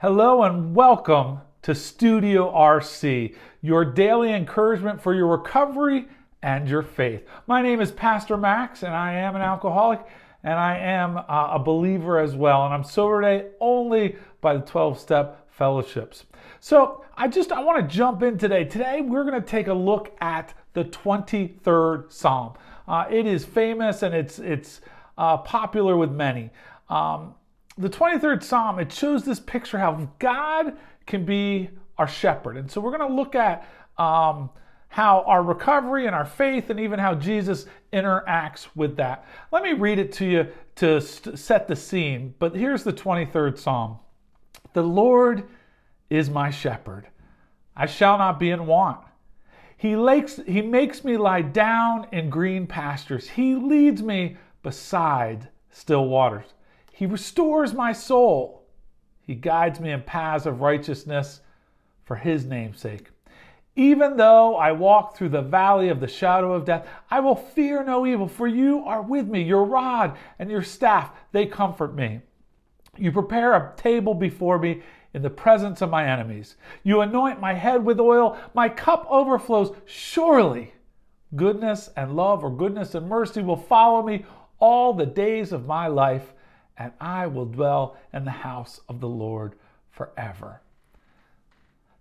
Hello and welcome to Studio RC, your daily encouragement for your recovery and your faith. My name is Pastor Max, and I am an alcoholic, and I am uh, a believer as well. And I'm sober today only by the 12 step fellowships. So I just I want to jump in today. Today we're going to take a look at the 23rd Psalm. Uh, it is famous and it's it's uh, popular with many. Um, the 23rd Psalm, it shows this picture how God can be our shepherd. And so we're going to look at um, how our recovery and our faith, and even how Jesus interacts with that. Let me read it to you to st- set the scene. But here's the 23rd Psalm The Lord is my shepherd, I shall not be in want. He, lakes, he makes me lie down in green pastures. He leads me beside still waters. He restores my soul. He guides me in paths of righteousness for his name's sake. Even though I walk through the valley of the shadow of death, I will fear no evil, for you are with me. Your rod and your staff, they comfort me. You prepare a table before me in the presence of my enemies. You anoint my head with oil, my cup overflows. Surely goodness and love, or goodness and mercy, will follow me all the days of my life and I will dwell in the house of the Lord forever.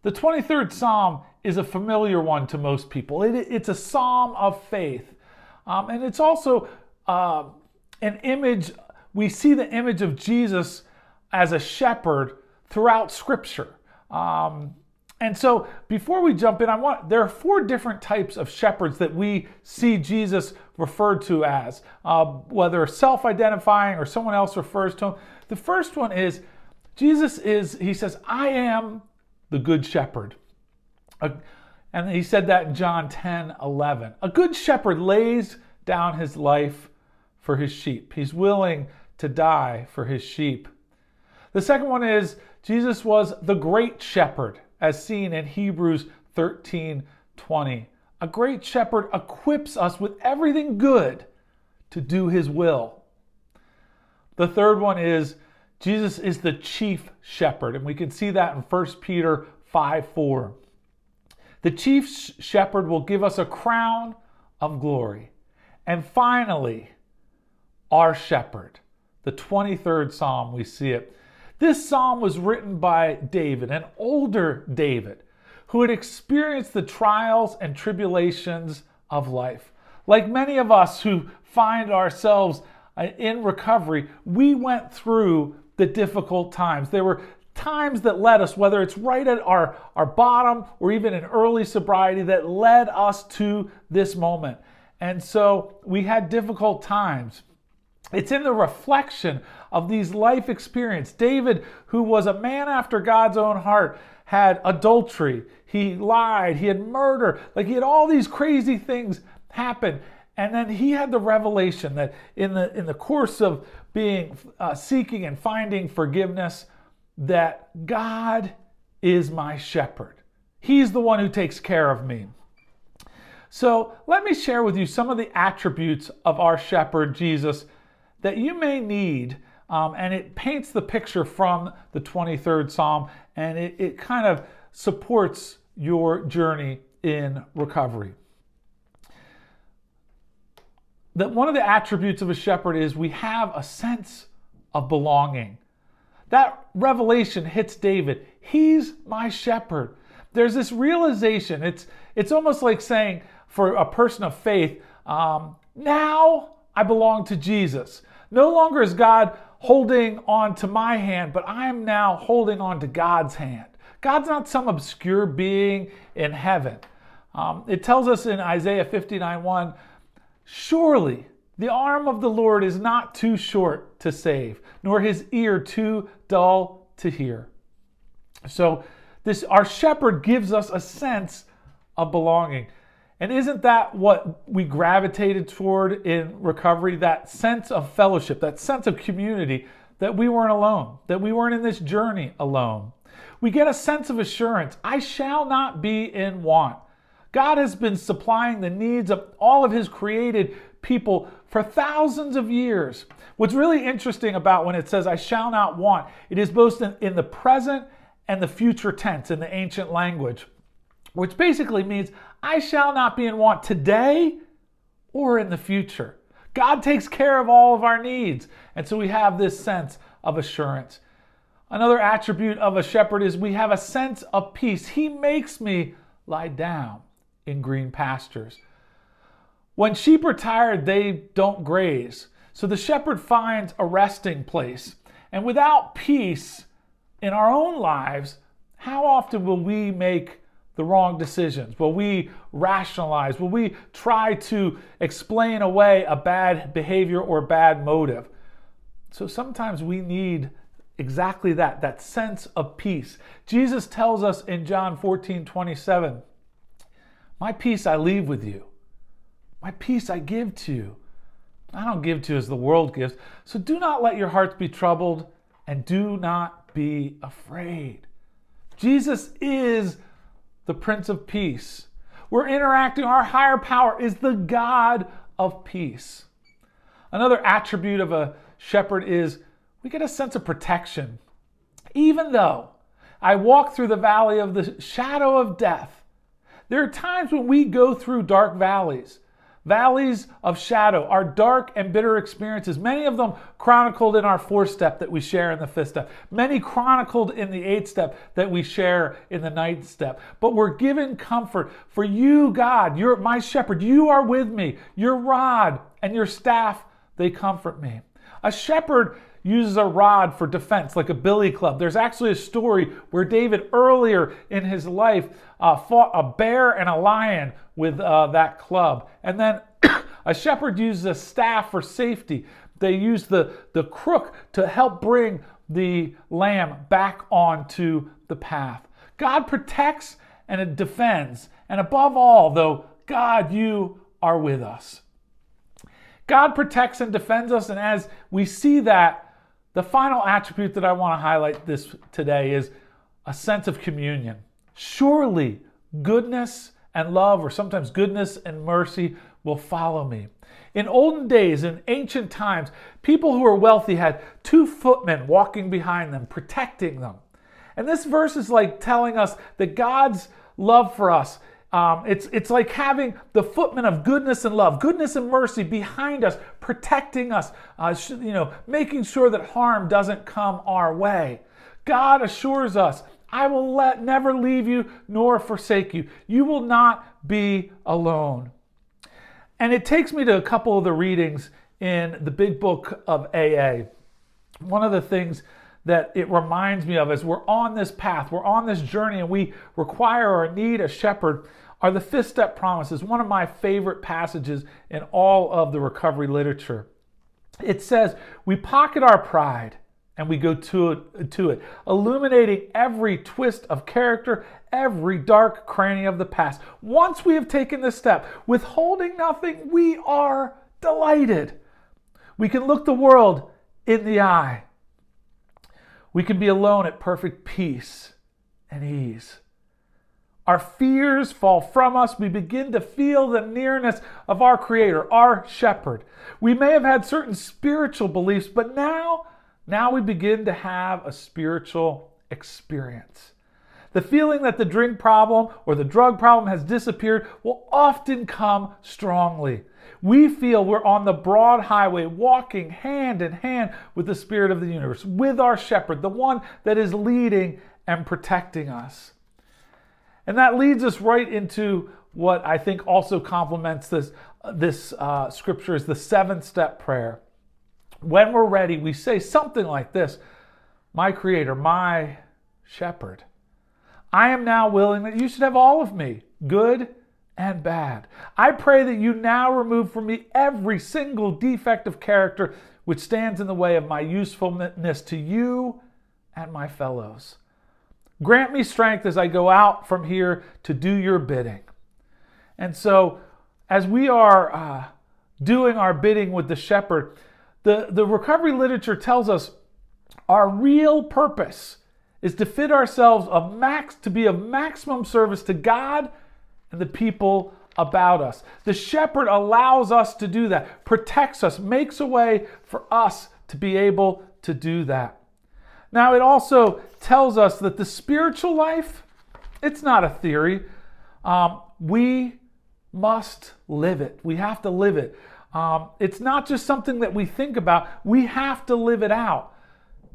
The 23rd Psalm is a familiar one to most people. It, it's a psalm of faith. Um, and it's also uh, an image, we see the image of Jesus as a shepherd throughout Scripture. Um, and so before we jump in, I want there are four different types of shepherds that we see Jesus referred to as, uh, whether self-identifying or someone else refers to him. The first one is Jesus is he says, "I am the good shepherd." Uh, and he said that in John 10, 11. A good shepherd lays down his life for his sheep. He's willing to die for his sheep. The second one is Jesus was the great shepherd as seen in Hebrews 13 20. A great shepherd equips us with everything good to do his will. The third one is Jesus is the chief shepherd, and we can see that in 1 Peter 5 4. The chief shepherd will give us a crown of glory. And finally, our shepherd. The 23rd Psalm, we see it. This psalm was written by David, an older David, who had experienced the trials and tribulations of life. Like many of us who find ourselves uh, in recovery, we went through the difficult times. There were times that led us, whether it's right at our, our bottom or even in early sobriety, that led us to this moment. And so we had difficult times. It's in the reflection of these life experience. David, who was a man after God's own heart, had adultery, he lied, he had murder, like he had all these crazy things happen. And then he had the revelation that in the in the course of being uh, seeking and finding forgiveness, that God is my shepherd. He's the one who takes care of me. So let me share with you some of the attributes of our shepherd, Jesus, that you may need. Um, and it paints the picture from the 23rd Psalm and it, it kind of supports your journey in recovery. That one of the attributes of a shepherd is we have a sense of belonging. That revelation hits David. He's my shepherd. There's this realization. It's it's almost like saying for a person of faith, um, now I belong to Jesus. No longer is God holding on to my hand, but I am now holding on to God's hand. God's not some obscure being in heaven. Um, it tells us in Isaiah 59 1 Surely the arm of the Lord is not too short to save, nor his ear too dull to hear. So, this our shepherd gives us a sense of belonging. And isn't that what we gravitated toward in recovery? That sense of fellowship, that sense of community, that we weren't alone, that we weren't in this journey alone. We get a sense of assurance I shall not be in want. God has been supplying the needs of all of his created people for thousands of years. What's really interesting about when it says, I shall not want, it is both in, the present and the future tense in the ancient language, which basically means I shall not be in want today or in the future. God takes care of all of our needs. And so we have this sense of assurance. Another attribute of a shepherd is we have a sense of peace. He makes me lie down in green pastures. When sheep are tired, they don't graze. So the shepherd finds a resting place. And without peace in our own lives, how often will we make the wrong decisions? Will we rationalize? Will we try to explain away a bad behavior or bad motive? So sometimes we need exactly that, that sense of peace. Jesus tells us in John 14 27, My peace I leave with you, my peace I give to you. I don't give to as the world gives. So do not let your hearts be troubled and do not be afraid. Jesus is the Prince of Peace. We're interacting, our higher power is the God of peace. Another attribute of a shepherd is we get a sense of protection. Even though I walk through the valley of the shadow of death, there are times when we go through dark valleys. Valleys of shadow are dark and bitter experiences, many of them chronicled in our fourth step that we share in the fifth step, many chronicled in the eighth step that we share in the ninth step. But we're given comfort for you, God, you're my shepherd. You are with me. Your rod and your staff, they comfort me. A shepherd uses a rod for defense, like a billy club. There's actually a story where David, earlier in his life, uh, fought a bear and a lion with uh, that club. And then a shepherd uses a staff for safety. They use the, the crook to help bring the lamb back onto the path. God protects and it defends. And above all, though, God, you are with us. God protects and defends us. And as we see that, the final attribute that I want to highlight this today is a sense of communion. Surely goodness and love, or sometimes goodness and mercy, will follow me. In olden days, in ancient times, people who were wealthy had two footmen walking behind them, protecting them. And this verse is like telling us that God's love for us um, it's, it's like having the footmen of goodness and love, goodness and mercy behind us, protecting us, uh, you know, making sure that harm doesn't come our way. God assures us, I will let, never leave you nor forsake you. You will not be alone. And it takes me to a couple of the readings in the big book of AA. One of the things that it reminds me of as we're on this path, we're on this journey, and we require or need a shepherd are the fifth step promises, one of my favorite passages in all of the recovery literature. It says, We pocket our pride and we go to it, to it, illuminating every twist of character, every dark cranny of the past. Once we have taken this step, withholding nothing, we are delighted. We can look the world in the eye we can be alone at perfect peace and ease. Our fears fall from us. We begin to feel the nearness of our Creator, our Shepherd. We may have had certain spiritual beliefs, but now, now we begin to have a spiritual experience. The feeling that the drink problem or the drug problem has disappeared will often come strongly. We feel we're on the broad highway, walking hand in hand with the Spirit of the universe, with our shepherd, the one that is leading and protecting us. And that leads us right into what I think also complements this, this uh, scripture is the seven step prayer. When we're ready, we say something like this My Creator, my shepherd. I am now willing that you should have all of me, good and bad. I pray that you now remove from me every single defect of character which stands in the way of my usefulness to you and my fellows. Grant me strength as I go out from here to do your bidding. And so, as we are uh, doing our bidding with the shepherd, the, the recovery literature tells us our real purpose is to fit ourselves of max to be of maximum service to God and the people about us. The shepherd allows us to do that, protects us, makes a way for us to be able to do that. Now, it also tells us that the spiritual life, it's not a theory. Um, we must live it. We have to live it. Um, it's not just something that we think about, we have to live it out.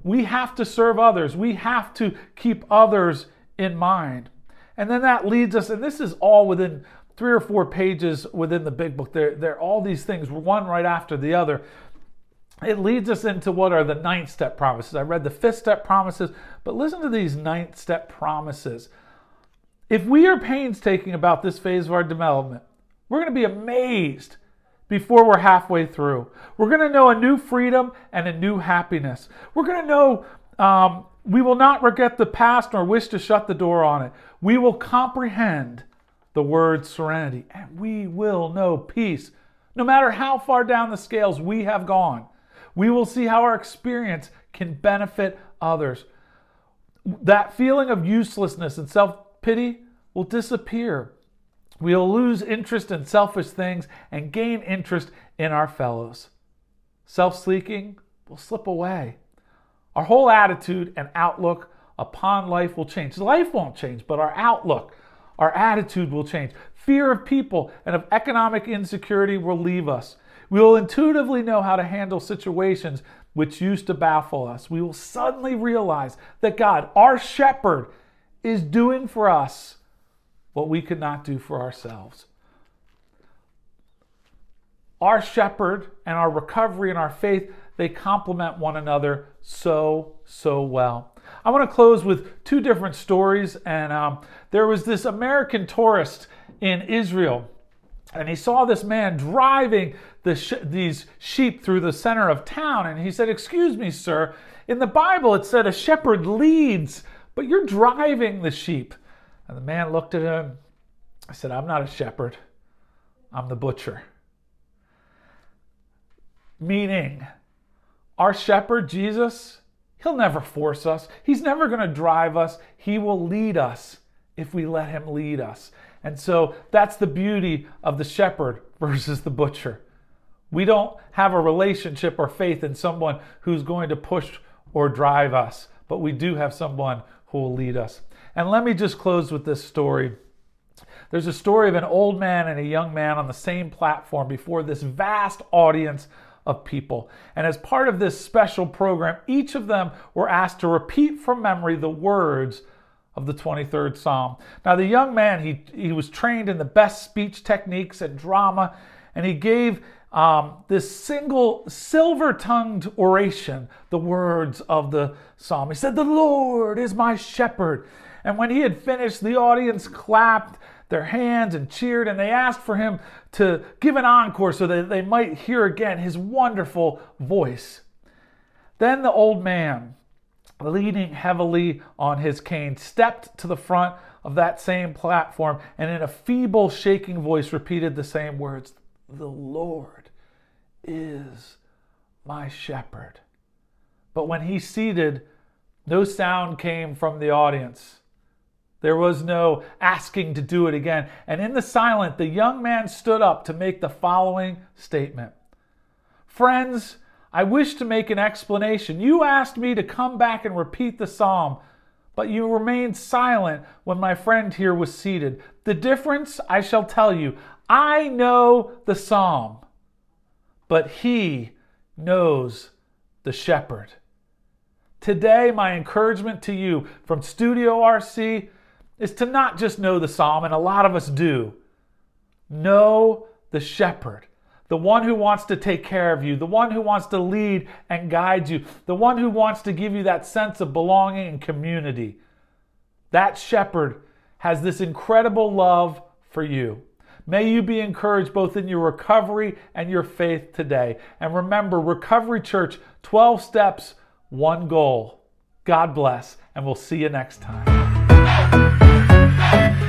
We have to serve others, we have to keep others in mind. And then that leads us, and this is all within three or four pages within the big book. There, there are all these things, one right after the other. It leads us into what are the ninth step promises. I read the fifth step promises, but listen to these ninth step promises. If we are painstaking about this phase of our development, we're going to be amazed before we're halfway through. We're going to know a new freedom and a new happiness. We're going to know um, we will not regret the past nor wish to shut the door on it. We will comprehend the word serenity and we will know peace. No matter how far down the scales we have gone, we will see how our experience can benefit others. That feeling of uselessness and self pity will disappear. We'll lose interest in selfish things and gain interest in our fellows. Self seeking will slip away. Our whole attitude and outlook upon life will change. Life won't change, but our outlook, our attitude will change. Fear of people and of economic insecurity will leave us. We will intuitively know how to handle situations which used to baffle us. We will suddenly realize that God, our shepherd, is doing for us what we could not do for ourselves. Our shepherd and our recovery and our faith, they complement one another so, so well. I want to close with two different stories. And um, there was this American tourist in Israel, and he saw this man driving the sh- these sheep through the center of town. And he said, Excuse me, sir, in the Bible it said a shepherd leads, but you're driving the sheep. And the man looked at him. I said, I'm not a shepherd, I'm the butcher. Meaning, our shepherd, Jesus, he'll never force us. He's never going to drive us. He will lead us if we let him lead us. And so that's the beauty of the shepherd versus the butcher. We don't have a relationship or faith in someone who's going to push or drive us, but we do have someone who will lead us. And let me just close with this story. There's a story of an old man and a young man on the same platform before this vast audience of people. And as part of this special program, each of them were asked to repeat from memory the words of the 23rd Psalm. Now, the young man, he, he was trained in the best speech techniques and drama, and he gave um, this single silver tongued oration the words of the psalm. He said, The Lord is my shepherd. And when he had finished, the audience clapped their hands and cheered, and they asked for him to give an encore so that they might hear again his wonderful voice. Then the old man, leaning heavily on his cane, stepped to the front of that same platform and in a feeble, shaking voice repeated the same words The Lord is my shepherd. But when he seated, no sound came from the audience. There was no asking to do it again. And in the silence, the young man stood up to make the following statement Friends, I wish to make an explanation. You asked me to come back and repeat the psalm, but you remained silent when my friend here was seated. The difference, I shall tell you. I know the psalm, but he knows the shepherd. Today, my encouragement to you from Studio RC is to not just know the psalm, and a lot of us do. Know the shepherd, the one who wants to take care of you, the one who wants to lead and guide you, the one who wants to give you that sense of belonging and community. That shepherd has this incredible love for you. May you be encouraged both in your recovery and your faith today. And remember, Recovery Church, 12 steps, one goal. God bless, and we'll see you next time. Yeah.